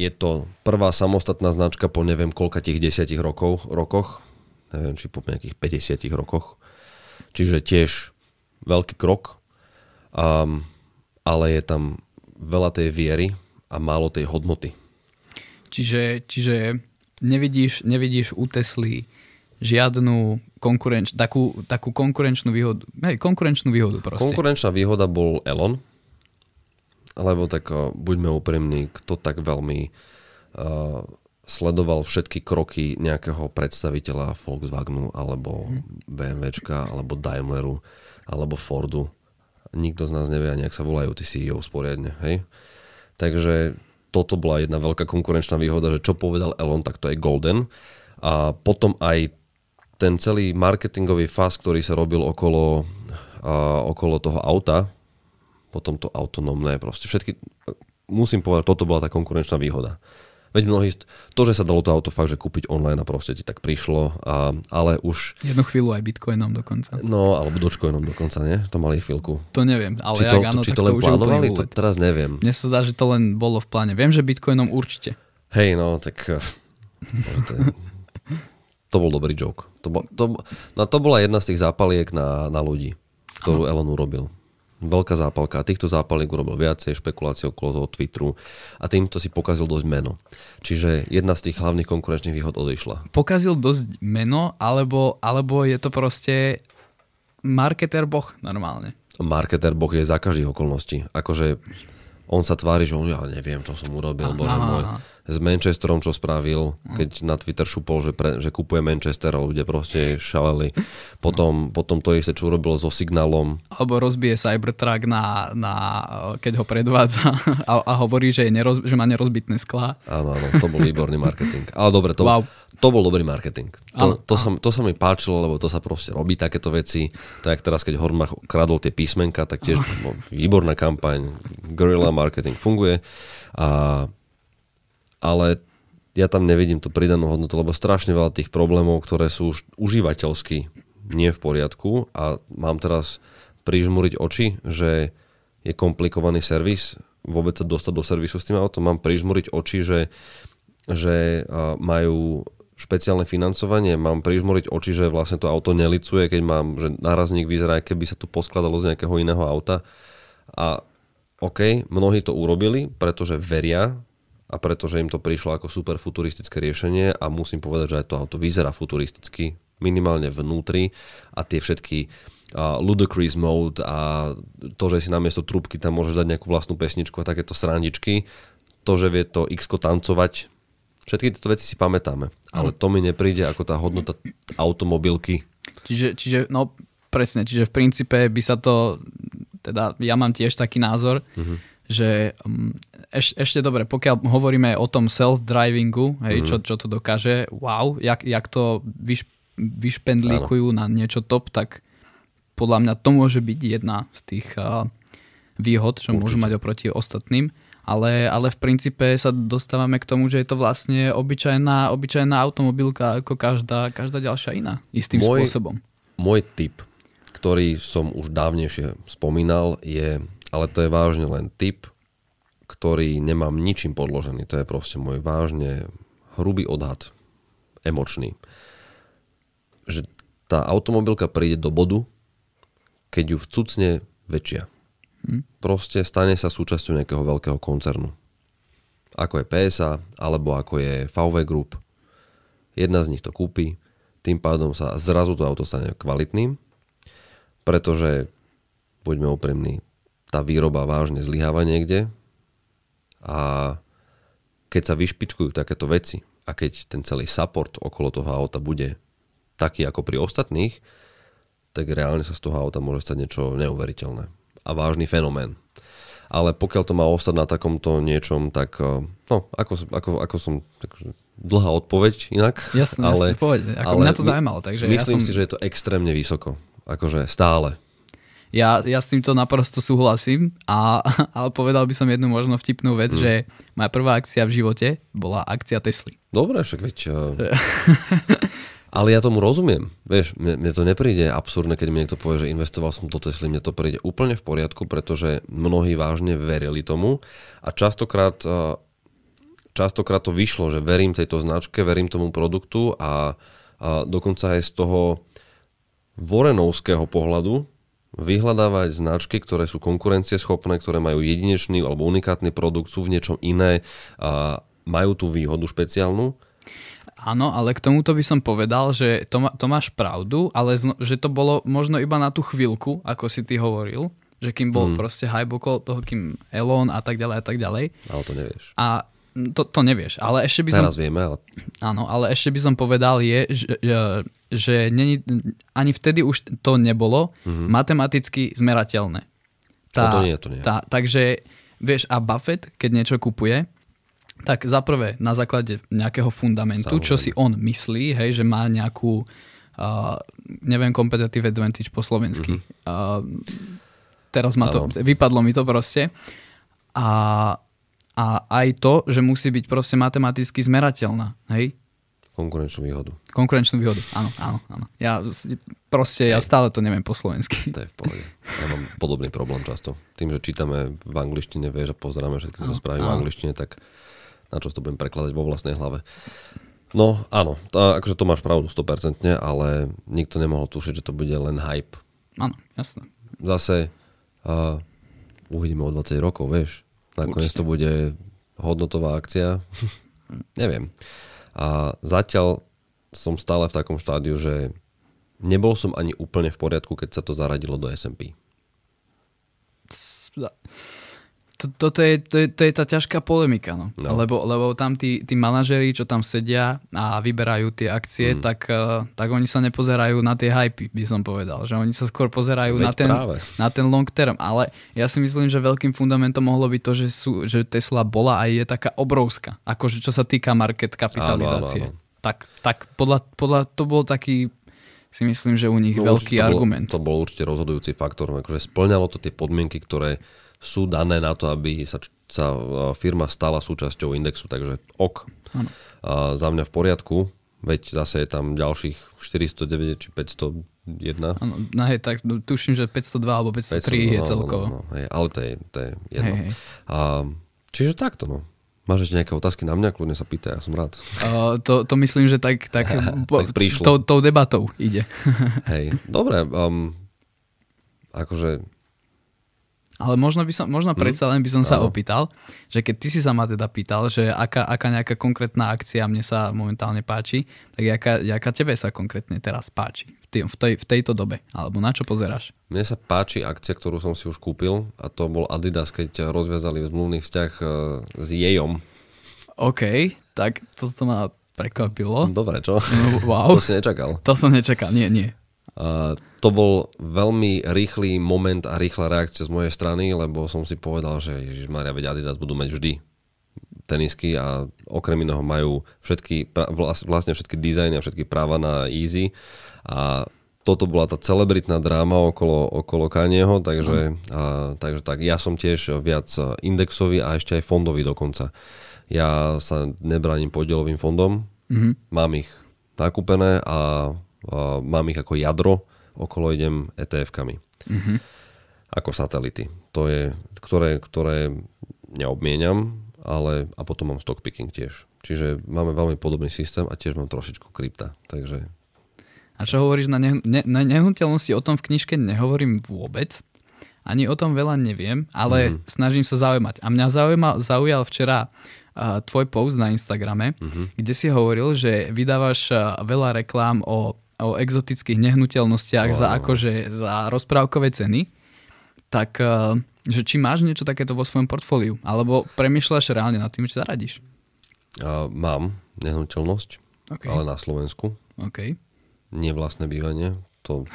je to prvá samostatná značka po neviem koľka tých desiatich rokov, rokoch, neviem, či po nejakých 50 rokoch. Čiže tiež veľký krok, um, ale je tam veľa tej viery a málo tej hodnoty. Čiže, čiže nevidíš, nevidíš u Tesly žiadnu konkurenč, takú, takú konkurenčnú výhodu. Hej, konkurenčnú výhodu proste. Konkurenčná výhoda bol Elon, lebo tak uh, buďme úprimní, kto tak veľmi uh, sledoval všetky kroky nejakého predstaviteľa Volkswagenu alebo hmm. BMWčka alebo Daimleru alebo Fordu. Nikto z nás nevie ani, ak sa volajú tí CEO sporiadne. Hej? Takže toto bola jedna veľká konkurenčná výhoda, že čo povedal Elon, tak to je golden. A potom aj ten celý marketingový faz, ktorý sa robil okolo, a, okolo toho auta, potom to autonómne, proste všetky, musím povedať, toto bola tá konkurenčná výhoda. Veď mnohí, to, že sa dalo to auto fakt, že kúpiť online a proste ti tak prišlo, a, ale už... Jednu chvíľu aj bitcoinom dokonca. No, alebo dočcoinom dokonca, nie? To mali chvíľku. To neviem, ale či to, ak áno, či tak to len to už plánovali, to teraz neviem. Mne sa zdá, že to len bolo v pláne. Viem, že bitcoinom určite. Hej, no, tak... To, bol dobrý joke. To, bol, to, no, to bola jedna z tých zápaliek na, na ľudí, ktorú Elon urobil. Veľká zápalka. A týchto zápaliek urobil viacej, špekulácie okolo toho Twitteru a týmto si pokazil dosť meno. Čiže jedna z tých hlavných konkurenčných výhod odišla. Pokazil dosť meno, alebo, alebo je to proste marketer boh normálne. Marketer boh je za každých okolností. Akože on sa tvári, že on, ja neviem, čo som urobil, Aha, bože aha, môj. aha. S Manchesterom, čo spravil, keď na Twitter šupol, že, pre, že kupuje Manchester a ľudia proste šaleli. Potom, potom to isté, čo urobil so signálom. Alebo rozbije Cybertruck, na, na, keď ho predvádza a, a hovorí, že, je neroz, že má nerozbitné sklá. Áno, áno, to bol výborný marketing. Ale dobre, to, Wow. to bol dobrý marketing. To, Áno, to, sa, to sa mi páčilo, lebo to sa proste robí takéto veci. To jak teraz, keď Hornbach kradol tie písmenka, tak tiež no, výborná kampaň, guerrilla marketing funguje. A, ale ja tam nevidím tú pridanú hodnotu, lebo strašne veľa tých problémov, ktoré sú už užívateľsky nie v poriadku a mám teraz prižmúriť oči, že je komplikovaný servis, vôbec sa dostať do servisu s tým autom, mám prižmúriť oči, že, že majú špeciálne financovanie, mám prižmúriť oči, že vlastne to auto nelicuje, keď mám, že nárazník vyzerá, keby sa to poskladalo z nejakého iného auta. A OK, mnohí to urobili, pretože veria a pretože im to prišlo ako super futuristické riešenie a musím povedať, že aj to auto vyzerá futuristicky, minimálne vnútri a tie všetky a ludicrous mode a to, že si namiesto trúbky tam môžeš dať nejakú vlastnú pesničku a takéto srandičky, to, že vie to x tancovať, všetky tieto veci si pamätáme, ale to mi nepríde ako tá hodnota automobilky. Čiže, čiže, no presne, čiže v princípe by sa to, teda ja mám tiež taký názor, uh-huh. Že um, eš, ešte dobre, pokiaľ hovoríme o tom self-drivingu, hej, uh-huh. čo, čo to dokáže, wow, jak, jak to vyš, vyšpendlíkujú na niečo top, tak podľa mňa to môže byť jedna z tých uh, výhod, čo Určite. môžu mať oproti ostatným. Ale, ale v princípe sa dostávame k tomu, že je to vlastne obyčajná, obyčajná automobilka ako každá, každá ďalšia iná. Istým Môj- spôsobom. Môj tip, ktorý som už dávnejšie spomínal, je, ale to je vážne len tip, ktorý nemám ničím podložený. To je proste môj vážne hrubý odhad, emočný. Že tá automobilka príde do bodu, keď ju vcucne väčšia. Proste stane sa súčasťou nejakého veľkého koncernu. Ako je PSA, alebo ako je VW Group. Jedna z nich to kúpi, tým pádom sa zrazu to auto stane kvalitným, pretože, buďme úprimní, tá výroba vážne zlyháva niekde a keď sa vyšpičkujú takéto veci a keď ten celý support okolo toho auta bude taký ako pri ostatných, tak reálne sa z toho auta môže stať niečo neuveriteľné a vážny fenomén. Ale pokiaľ to má ostať na takomto niečom, tak eh, no, ako, ako, ako som, takže dlhá odpoveď inak. Jasné, ale, jasné, povedz. Ako mňa to zaujímalo, takže ja myslím som- si, že je to extrémne vysoko. Akože stále. Ja, ja s týmto naprosto súhlasím, a, ale povedal by som jednu možno vtipnú vec, Mm. že moja prvá akcia v živote bola akcia Tesly. Dobre, však veď... eh, ale ja tomu rozumiem. Vieš, mne, mne to nepríde absurdné, keď mi niekto povie, že investoval som do Tesly, mne to príde úplne v poriadku, pretože mnohí vážne verili tomu a častokrát eh, častokrát to vyšlo, že verím tejto značke, verím tomu produktu a, a dokonca aj z toho vorenovského pohľadu vyhľadávať značky, ktoré sú konkurencieschopné, ktoré majú jedinečný alebo unikátny produkt, sú v niečom iné a majú tú výhodu špeciálnu. Áno, ale k tomuto by som povedal, že to, ma, to máš pravdu, ale zno, že to bolo možno iba na tú chvíľku, ako si ty hovoril, že kým bol mm. proste hype okolo toho, kým Elon a tak ďalej a tak ďalej. Ale to nevieš. A to, to nevieš, ale ešte by som... Teraz vieme, ale... Áno, ale ešte by som povedal je, že, že není, ani vtedy už to nebolo mm-hmm. matematicky zmerateľné. Tá, no to nie, to nie. Tá, takže, vieš, a Buffett, keď niečo kupuje, tak zaprvé na základe nejakého fundamentu, Samozrejme. čo si on myslí, hej, že má nejakú, uh, neviem, competitive advantage po slovensky. Mm-hmm. Uh, teraz ma to, vypadlo mi to proste. A a aj to, že musí byť proste matematicky zmerateľná. Hej? Konkurenčnú výhodu. Konkurenčnú výhodu, áno, áno, áno. Ja proste, Hej. ja stále to neviem po slovensky. To je v pohode. Ja mám podobný problém často. Tým, že čítame v angličtine, vieš, a pozeráme všetky to správy v angličtine, tak na čo to budem prekladať vo vlastnej hlave. No, áno, to, akože to máš pravdu 100%, ale nikto nemohol tušiť, že to bude len hype. Áno, jasné. Zase uh, uvidíme o 20 rokov, vieš Nakoniec to bude hodnotová akcia. Neviem. A zatiaľ som stále v takom štádiu, že nebol som ani úplne v poriadku, keď sa to zaradilo do S&P to, toto je, to, je, to je tá ťažká polemika, no. no. Lebo, lebo tam tí, tí manažeri, čo tam sedia a vyberajú tie akcie, mm. tak, uh, tak oni sa nepozerajú na tie hypy, by som povedal. Že oni sa skôr pozerajú na ten, na ten long term. Ale ja si myslím, že veľkým fundamentom mohlo byť to, že, sú, že Tesla bola a je taká obrovská. Akože čo sa týka market kapitalizácie. Áno, áno, áno. Tak, tak podľa, podľa to bol taký si myslím, že u nich no, veľký to argument. Bol, to bol určite rozhodujúci faktor. Akože splňalo to tie podmienky, ktoré sú dané na to, aby sa, sa firma stala súčasťou indexu, takže ok. Ano. A za mňa v poriadku, veď zase je tam ďalších 409 či 501. Áno, no hej, tak tuším, že 502 alebo 503 500, je no, celkovo. No, no, hej, ale to je, to je jedno. Hej, hej. A, čiže takto, no. Máš ešte nejaké otázky na mňa? Kľudne sa pýtaj, ja som rád. Uh, to, to myslím, že tak, tak, po, tak prišlo. Tou, tou debatou ide. Hej, dobre. Um, akože ale možno, by som, možno mhm. predsa len by som sa opýtal, že keď ty si sa ma teda pýtal, že aká, aká nejaká konkrétna akcia mne sa momentálne páči, tak jaká, jaká tebe sa konkrétne teraz páči v, tý, v, tej, v tejto dobe? Alebo na čo pozeráš? Mne sa páči akcia, ktorú som si už kúpil a to bol Adidas, keď rozviazali zmluvný vzťah e, s Jejom. OK, tak toto ma prekvapilo. Dobre, čo? No, wow. to si nečakal. To som nečakal, nie, nie. Uh, to bol veľmi rýchly moment a rýchla reakcia z mojej strany, lebo som si povedal, že Ježiš Maria, veď Adidas budú mať vždy tenisky a okrem iného majú všetky, vlastne všetky dizajny a všetky práva na Easy a toto bola tá celebritná dráma okolo, okolo Kanyeho, takže, a, takže tak, ja som tiež viac indexový a ešte aj fondový dokonca. Ja sa nebraním podielovým fondom, mm-hmm. mám ich nakúpené a mám ich ako jadro, okolo idem ETF-kami. Mm-hmm. Ako satelity. To je, ktoré, ktoré neobmieniam, ale a potom mám stock picking tiež. Čiže máme veľmi podobný systém a tiež mám trošičku krypta. Takže... A čo hovoríš na, ne, ne, na nehnuteľnosti? O tom v knižke nehovorím vôbec. Ani o tom veľa neviem, ale mm-hmm. snažím sa zaujímať. A mňa zaujímal, zaujal včera uh, tvoj post na Instagrame, mm-hmm. kde si hovoril, že vydávaš uh, veľa reklám o o exotických nehnuteľnostiach wow. za akože za rozprávkové ceny, tak eh, že či máš niečo takéto vo svojom portfóliu, alebo premyšľaš reálne nad tým, či zaradíš? Uh, mám nehnuteľnosť, okay. ale na Slovensku. Okay. Nie vlastné bývanie. To...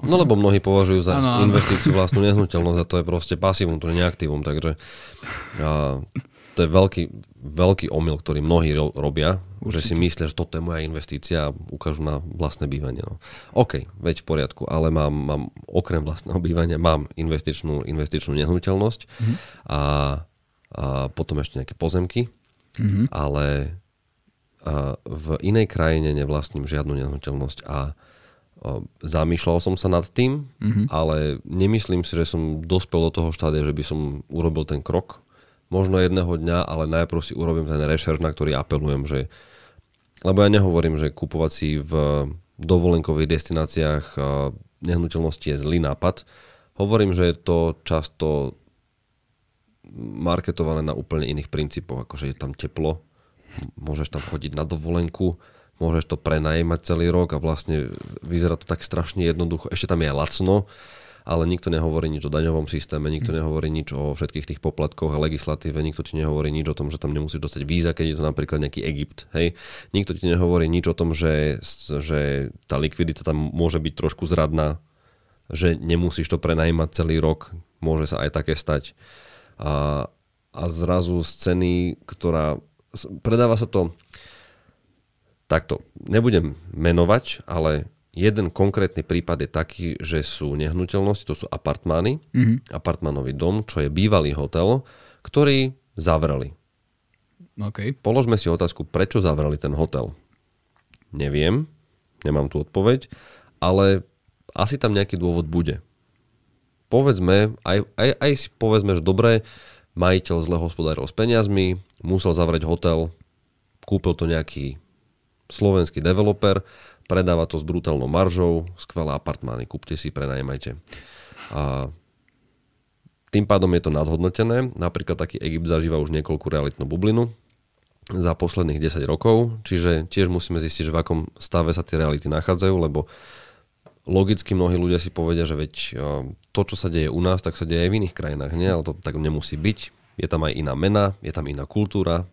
No lebo mnohí považujú za ano, investíciu vlastnú nehnuteľnosť a to je proste pasívum, to je neaktívum, takže uh, to je veľký, veľký omyl, ktorý mnohí ro- robia, Určite. že si myslia, že toto je moja investícia a ukážu na vlastné bývanie. No. OK, veď v poriadku, ale mám, mám okrem vlastného bývania mám investičnú, investičnú nehnuteľnosť mm-hmm. a, a potom ešte nejaké pozemky, mm-hmm. ale a v inej krajine nevlastním žiadnu nehnuteľnosť a zamýšľal som sa nad tým, mm-hmm. ale nemyslím si, že som dospel do toho štádia, že by som urobil ten krok možno jedného dňa, ale najprv si urobím ten rešerš, na ktorý apelujem, že lebo ja nehovorím, že kupovať si v dovolenkových destináciách nehnuteľnosti je zlý nápad. Hovorím, že je to často marketované na úplne iných princípoch, ako že je tam teplo, môžeš tam chodiť na dovolenku, môžeš to prenajímať celý rok a vlastne vyzerá to tak strašne jednoducho. Ešte tam je lacno, ale nikto nehovorí nič o daňovom systéme, nikto nehovorí nič o všetkých tých poplatkoch a legislatíve, nikto ti nehovorí nič o tom, že tam nemusíš dostať víza, keď je to napríklad nejaký Egypt. Hej? Nikto ti nehovorí nič o tom, že, že tá likvidita tam môže byť trošku zradná, že nemusíš to prenajímať celý rok, môže sa aj také stať. A, a zrazu z ceny, ktorá predáva sa to takto, nebudem menovať, ale jeden konkrétny prípad je taký, že sú nehnuteľnosti, to sú apartmány, mm-hmm. apartmánový dom, čo je bývalý hotel, ktorý zavreli. Okay. Položme si otázku, prečo zavreli ten hotel. Neviem, nemám tu odpoveď, ale asi tam nejaký dôvod bude. Povedzme, aj, aj, aj si povedzme, že dobre, majiteľ zle hospodáril s peniazmi, musel zavrieť hotel, kúpil to nejaký slovenský developer, predáva to s brutálnou maržou, skvelé apartmány, kúpte si, prenajmajte. A tým pádom je to nadhodnotené. Napríklad taký Egypt zažíva už niekoľkú realitnú bublinu za posledných 10 rokov, čiže tiež musíme zistiť, že v akom stave sa tie reality nachádzajú, lebo logicky mnohí ľudia si povedia, že veď to, čo sa deje u nás, tak sa deje aj v iných krajinách, nie? ale to tak nemusí byť. Je tam aj iná mena, je tam iná kultúra,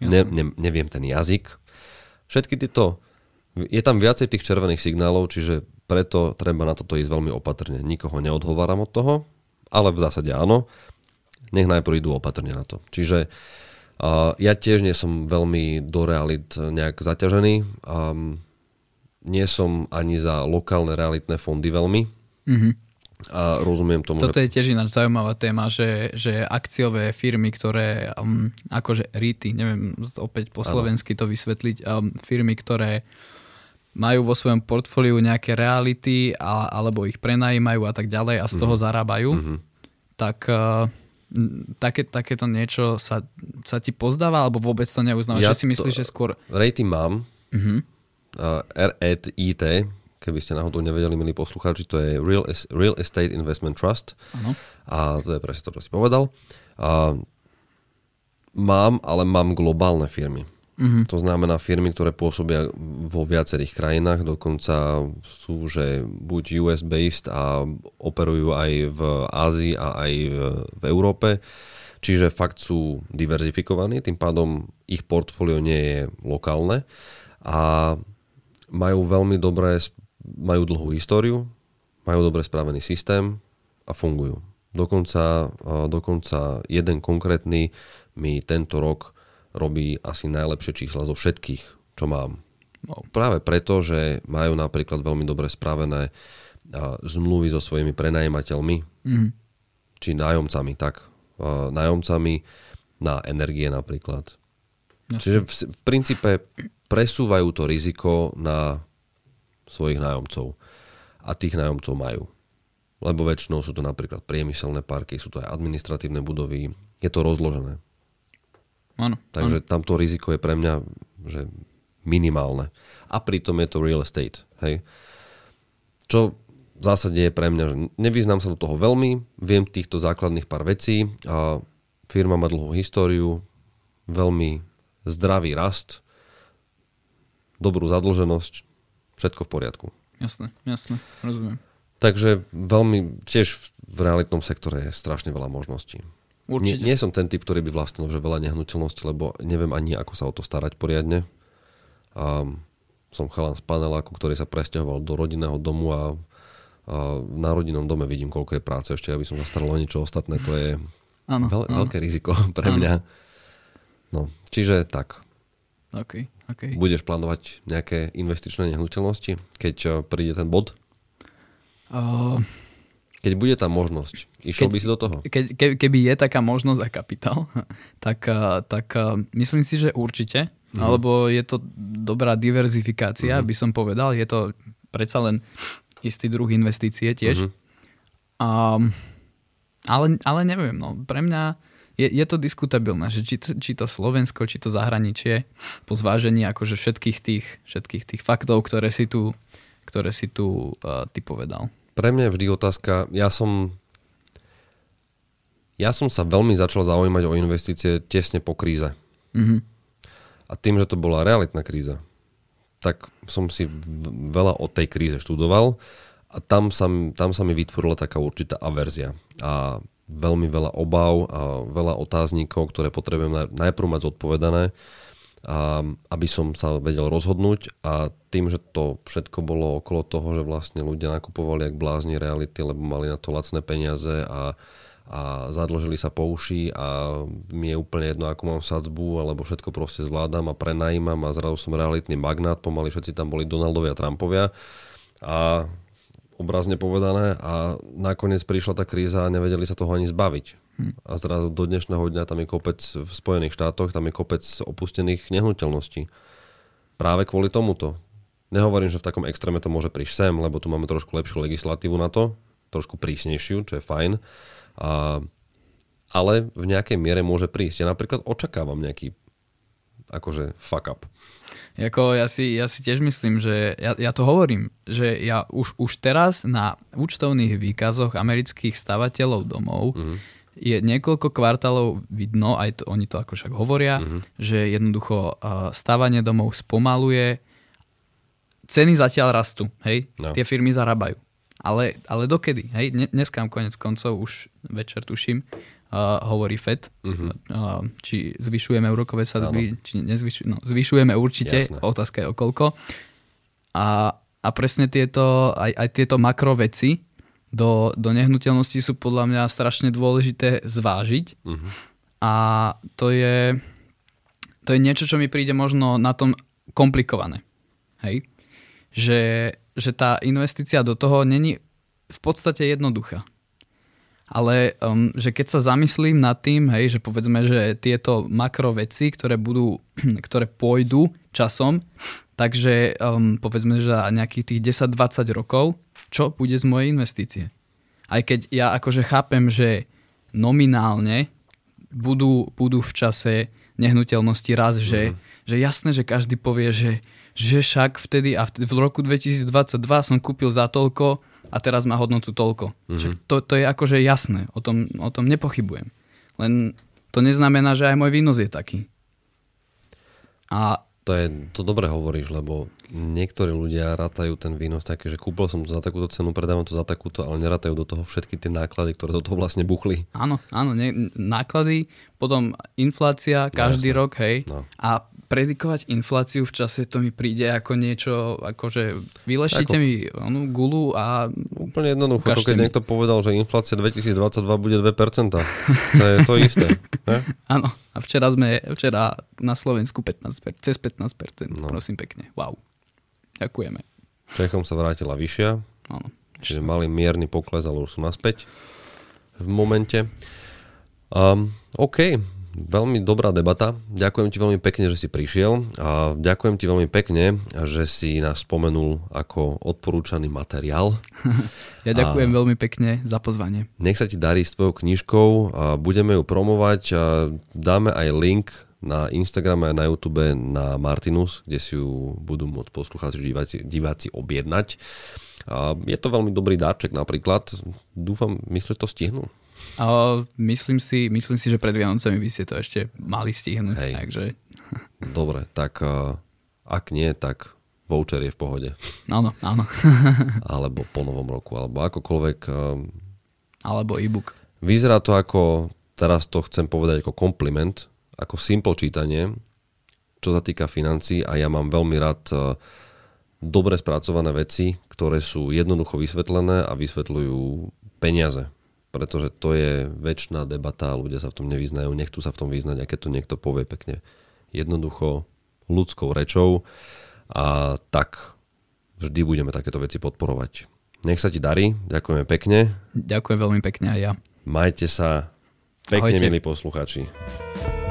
ne, ne, neviem ten jazyk, Všetky tieto, je tam viacej tých červených signálov, čiže preto treba na toto ísť veľmi opatrne. Nikoho neodhováram od toho, ale v zásade áno. Nech najprv idú opatrne na to. Čiže uh, ja tiež nie som veľmi do realit nejak zaťažený. Um, nie som ani za lokálne realitné fondy veľmi. Mm-hmm a rozumiem tomu. Toto že... je tiež ináč zaujímavá téma, že, že akciové firmy, ktoré um, akože REITy, neviem opäť po slovensky to vysvetliť, um, firmy, ktoré majú vo svojom portfóliu nejaké reality a, alebo ich prenajímajú a tak ďalej a z toho mm-hmm. zarábajú, mm-hmm. tak uh, také, takéto niečo sa, sa ti pozdáva alebo vôbec to neuznávaš? Ja že si myslíš, že skôr... Rating mám, mm-hmm. uh, REIT, keby ste náhodou nevedeli, milí poslucháči, to je Real, Real Estate Investment Trust. Ano. A to je presne to, čo si povedal. A mám, ale mám globálne firmy. Mm-hmm. To znamená firmy, ktoré pôsobia vo viacerých krajinách, dokonca sú, že buď US-based a operujú aj v Ázii a aj v Európe. Čiže fakt sú diverzifikovaní, tým pádom ich portfólio nie je lokálne a majú veľmi dobré majú dlhú históriu, majú dobre spravený systém a fungujú. Dokonca, dokonca jeden konkrétny mi tento rok robí asi najlepšie čísla zo všetkých, čo mám. No. Práve preto, že majú napríklad veľmi dobre spravené zmluvy so svojimi prenajímateľmi, mm. či nájomcami, tak nájomcami na energie napríklad. Jasne. Čiže v, v princípe presúvajú to riziko na svojich nájomcov. A tých nájomcov majú. Lebo väčšinou sú to napríklad priemyselné parky, sú to aj administratívne budovy. Je to rozložené. Áno. Takže áno. tamto riziko je pre mňa že minimálne. A pritom je to real estate. Hej. Čo v zásade je pre mňa, že nevyznám sa do toho veľmi, viem týchto základných pár vecí a firma má dlhú históriu, veľmi zdravý rast, dobrú zadlženosť, všetko v poriadku. Jasné, jasné, rozumiem. Takže veľmi, tiež v realitnom sektore je strašne veľa možností. Určite. Nie, nie som ten typ, ktorý by vlastnil že veľa nehnuteľností, lebo neviem ani, ako sa o to starať poriadne. A som chalan z paneláku, ktorý sa presťahoval do rodinného domu a, a na rodinnom dome vidím, koľko je práce. Ešte aby som sa staral o niečo ostatné, to je ano, veľ, ano. veľké riziko pre mňa. No, čiže tak. Okay. Okay. Budeš plánovať nejaké investičné nehnuteľnosti, keď eh, príde ten bod? Uh, keď bude tá možnosť, išiel keď, by si do toho? Keď, ke, keby je taká možnosť a kapitál, tak, tak myslím si, že určite, mm. alebo je to dobrá diverzifikácia, mm. by som povedal. Je to predsa len istý druh investície tiež. Mm. Um, ale, ale neviem, no, pre mňa je, je to diskutabilné, že či, či to Slovensko, či to zahraničie, po zvážení akože všetkých tých, všetkých tých faktov, ktoré si tu, ktoré si tu uh, ty povedal. Pre mňa je vždy otázka, ja som ja som sa veľmi začal zaujímať o investície tesne po kríze. Mm-hmm. A tým, že to bola realitná kríza, tak som si veľa o tej kríze študoval a tam sa, tam sa mi vytvorila taká určitá averzia. A veľmi veľa obav a veľa otáznikov, ktoré potrebujem najprv mať zodpovedané, a aby som sa vedel rozhodnúť a tým, že to všetko bolo okolo toho, že vlastne ľudia nakupovali jak blázni reality, lebo mali na to lacné peniaze a, a zadlžili sa po uši a mi je úplne jedno, ako mám sadzbu, alebo všetko proste zvládam a prenajímam a zrazu som realitný magnát, pomaly všetci tam boli Donaldovia a Trumpovia a obrazne povedané a nakoniec prišla tá kríza a nevedeli sa toho ani zbaviť. A zrazu do dnešného dňa tam je kopec v Spojených štátoch, tam je kopec opustených nehnuteľností. Práve kvôli tomuto. Nehovorím, že v takom extréme to môže prísť sem, lebo tu máme trošku lepšiu legislatívu na to, trošku prísnejšiu, čo je fajn. A, ale v nejakej miere môže prísť. Ja napríklad očakávam nejaký akože fuck up. Jako ja, si, ja si tiež myslím, že ja, ja to hovorím, že ja už, už teraz na účtovných výkazoch amerických stavateľov domov mm-hmm. Je niekoľko kvartálov vidno, aj to, oni to ako však hovoria, mm-hmm. že jednoducho uh, stavanie domov spomaluje, ceny zatiaľ rastú, hej, no. tie firmy zarábajú. Ale, ale dokedy? Hej? Dneska konec koncov už večer tuším, uh, hovorí FED, uh-huh. uh, či zvyšujeme úrokové sadby, či nezvyšujeme, no, zvyšujeme určite, Jasné. otázka je okolko. A, a presne tieto, aj, aj tieto makroveci do, do nehnuteľnosti sú podľa mňa strašne dôležité zvážiť. Uh-huh. A to je, to je niečo, čo mi príde možno na tom komplikované. Hej? Že, že tá investícia do toho není v podstate jednoduchá ale um, že keď sa zamyslím nad tým, hej, že povedzme, že tieto makro veci, ktoré budú, ktoré pôjdu časom, takže um, povedzme, že nejakých tých 10-20 rokov, čo bude z mojej investície. Aj keď ja akože chápem, že nominálne budú, budú v čase nehnuteľnosti raz, mm. že, mhm. že jasné, že každý povie, že, že však vtedy a v roku 2022 som kúpil za toľko, a teraz má hodnotu toľko. Mm-hmm. to, to je akože jasné, o tom, o tom nepochybujem. Len to neznamená, že aj môj výnos je taký. A to je, to dobre hovoríš, lebo niektorí ľudia rátajú ten výnos taký, že kúpil som to za takúto cenu, predávam to za takúto, ale nerátajú do toho všetky tie náklady, ktoré do toho vlastne buchli. Áno, áno, ne, náklady, potom inflácia každý no, rok, hej, no. a predikovať infláciu v čase, to mi príde ako niečo, akože vylešite ako... mi onu gulu a... Úplne jednoducho, to keď mi. niekto povedal, že inflácia 2022 bude 2%, to je to isté. Áno, a včera sme, včera na Slovensku 15%, cez 15%, no. prosím pekne, wow. Ďakujeme. Čechom sa vrátila vyššia, Áno. čiže mali mierny pokles, ale už sú naspäť v momente. Um, OK, veľmi dobrá debata. Ďakujem ti veľmi pekne, že si prišiel a ďakujem ti veľmi pekne, že si nás spomenul ako odporúčaný materiál. Ja ďakujem a veľmi pekne za pozvanie. Nech sa ti darí s tvojou knižkou a budeme ju promovať a dáme aj link na Instagrame a na YouTube na Martinus, kde si ju budú môcť poslucháči diváci, diváci objednať. A je to veľmi dobrý dáček napríklad. Dúfam, myslíš, to stihnú? Uh, myslím, si, myslím si, že pred Vianocami by ste to ešte mali stihnúť. Hej. Takže... Dobre, tak uh, ak nie, tak voucher je v pohode. Áno, áno. alebo po novom roku, alebo akokoľvek. Uh, alebo e-book. Vyzerá to ako, teraz to chcem povedať ako kompliment, ako simple čítanie, čo sa týka financí a ja mám veľmi rád uh, dobre spracované veci, ktoré sú jednoducho vysvetlené a vysvetľujú peniaze pretože to je väčšiná debata ľudia sa v tom nevyznajú, nechcú sa v tom vyznať, aké to niekto povie pekne. Jednoducho ľudskou rečou a tak vždy budeme takéto veci podporovať. Nech sa ti darí, ďakujeme pekne. Ďakujem veľmi pekne aj ja. Majte sa pekne, Ahojte. milí posluchači.